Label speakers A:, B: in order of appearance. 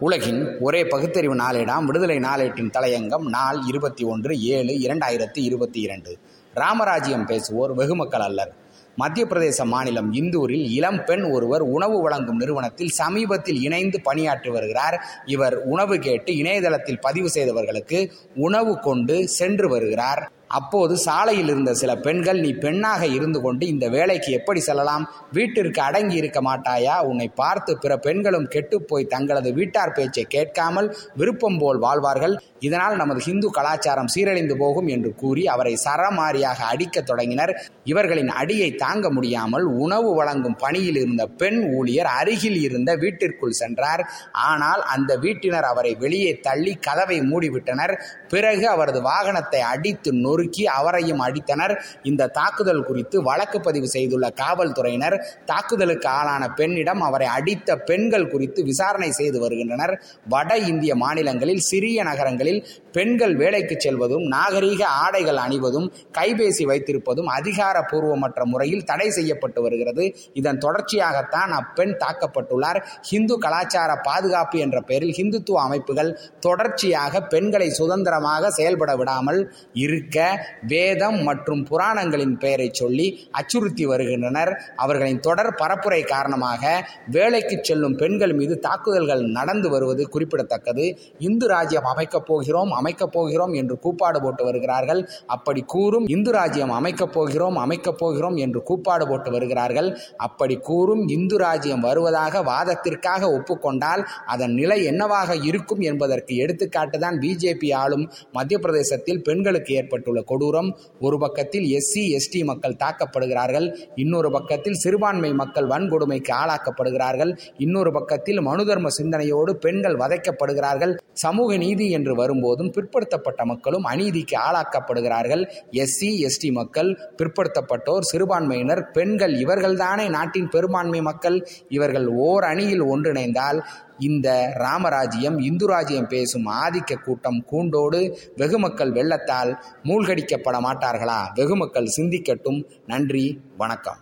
A: உலகின் ஒரே பகுத்தறிவு நாளேடாம் விடுதலை நாளேட்டின் தலையங்கம் நாள் இருபத்தி ஒன்று ஏழு இரண்டாயிரத்தி இருபத்தி இரண்டு ராமராஜ்யம் பேசுவோர் வெகுமக்கள் அல்லர். மத்திய பிரதேச மாநிலம் இந்தூரில் இளம் பெண் ஒருவர் உணவு வழங்கும் நிறுவனத்தில் சமீபத்தில் இணைந்து பணியாற்றி வருகிறார். இவர் உணவு கேட்டு இணையதளத்தில் பதிவு செய்தவர்களுக்கு உணவு கொண்டு சென்று வருகிறார். அப்போது சாலையில் இருந்த சில பெண்கள் நீ பெண்ணாக இருந்து கொண்டு இந்த வேலைக்கு எப்படி செல்லலாம்? வீட்டிற்கு அடங்கி இருக்க மாட்டாயா? உன்னை பார்த்து பிற பெண்களும் கெட்டுப்போய் தங்களது வீட்டார் பேச்சை கேட்காமல் விருப்பம் போல் வாழ்வார்கள். இதனால் நமது ஹிந்து கலாச்சாரம் சீரழிந்து போகும் என்று கூறி அவரை சரமாரியாக அடிக்கத் தொடங்கினர். இவர்களின் அடியை தாங்க முடியாமல் உணவு வழங்கும் பணியில் இருந்த பெண் ஊழியர் அருகில் இருந்த வீட்டிற்குள் சென்றார். ஆனால் அந்த வீட்டினர் அவரை வெளியே தள்ளி கதவை மூடிவிட்டனர். பிறகு அவரது வாகனத்தை அடித்து நொறுக்கி அவரையும் அடித்தனர். இந்த தாக்குதல் குறித்து வழக்கு பதிவு செய்துள்ள காவல்துறையினர் தாக்குதலுக்கு ஆளான பெண்ணிடம் அவரை அடித்த பெண்கள் குறித்து விசாரணை செய்து வருகின்றனர். வட இந்திய மாநிலங்களில் சிறிய நகரங்களில் பெண்கள் வேலைக்கு செல்வதும் நாகரீக ஆடைகள் அணிவதும் கைபேசி வைத்திருப்பதும் அதிகாரப்பூர்வமற்ற முறையில் தடை செய்யப்பட்டு வருகிறது. இதன் தொடர்ச்சியாகத்தான் அப்பெண் தாக்கப்பட்டுள்ளார். ஹிந்து கலாச்சார பாதுகாப்பு என்ற பெயரில் ஹிந்துத்துவ அமைப்புகள் தொடர்ச்சியாக பெண்களை சுதந்திரமாக செயல்பட விடாமல் இருக்க வேதம் மற்றும் புராணங்களின் பெயரை சொல்லி அச்சுறுத்தி வருகின்றனர். அவர்களின் தொடர் பரப்புரை காரணமாக வேலைக்கு செல்லும் பெண்கள் மீது தாக்குதல்கள் நடந்து வருவது குறிப்பிடத்தக்கது. இந்து ராஜ்யம் அமைக்கப் போகிறோம் அமைக்கப் போகிறோம் என்று கூப்பாடு போட்டு வருகிறார்கள். அப்படி கூறும் இந்து ராஜ்யம் அமைக்கப் போகிறோம் அமைக்கப் போகிறோம் என்று கூப்பாடு போட்டு வருகிறார்கள். அப்படி கூறும் இந்து ராஜ்யம் வருவதாக வாதத்திற்காக ஒப்புக்கொண்டால் அதன் நிலை என்னவாக இருக்கும் என்பதற்கு எடுத்துக்காட்டுதான் பிஜேபி ஆளும் மத்திய பிரதேசத்தில் பெண்களுக்கு உள்ள கொடூரம். ஒரு பக்கத்தில் எஸ்சி எஸ்டி மக்கள் தாக்கப்படுகிறார்கள். இன்னொரு பக்கத்தில் சிறுபான்மை மக்கள் வன்கொடுமைக்கு ஆளாக்கப்படுகிறார்கள். இன்னொரு பக்கத்தில் மனுதர்ம சிந்தனையோடு பெண்கள் வதைக்கப்படுகிறார்கள். சமூக நீதி என்று வரும்போதும் பிற்படுத்தப்பட்ட மக்களும் அநீதிக்கு ஆளாக்கப்படுகிறார்கள். எஸ்சி எஸ்டி மக்கள் பிற்படுத்தப்பட்டோர் சிறுபான்மையினர் பெண்கள் இவர்கள்தானே நாட்டின் பெரும்பான்மை மக்கள். இவர்கள் ஓர் அணியில் ஒன்றிணைந்தால் இந்த ராமராஜ்யம் இந்து ராஜ்யம் பேசும் ஆதிக்க கூட்டம் கூண்டோடு வெகுமக்கள் வெள்ளத்தால் மூழ்கடிக்கப்பட மாட்டார்களா? வெகுமக்கள் சிந்திக்கட்டும். நன்றி வணக்கம்.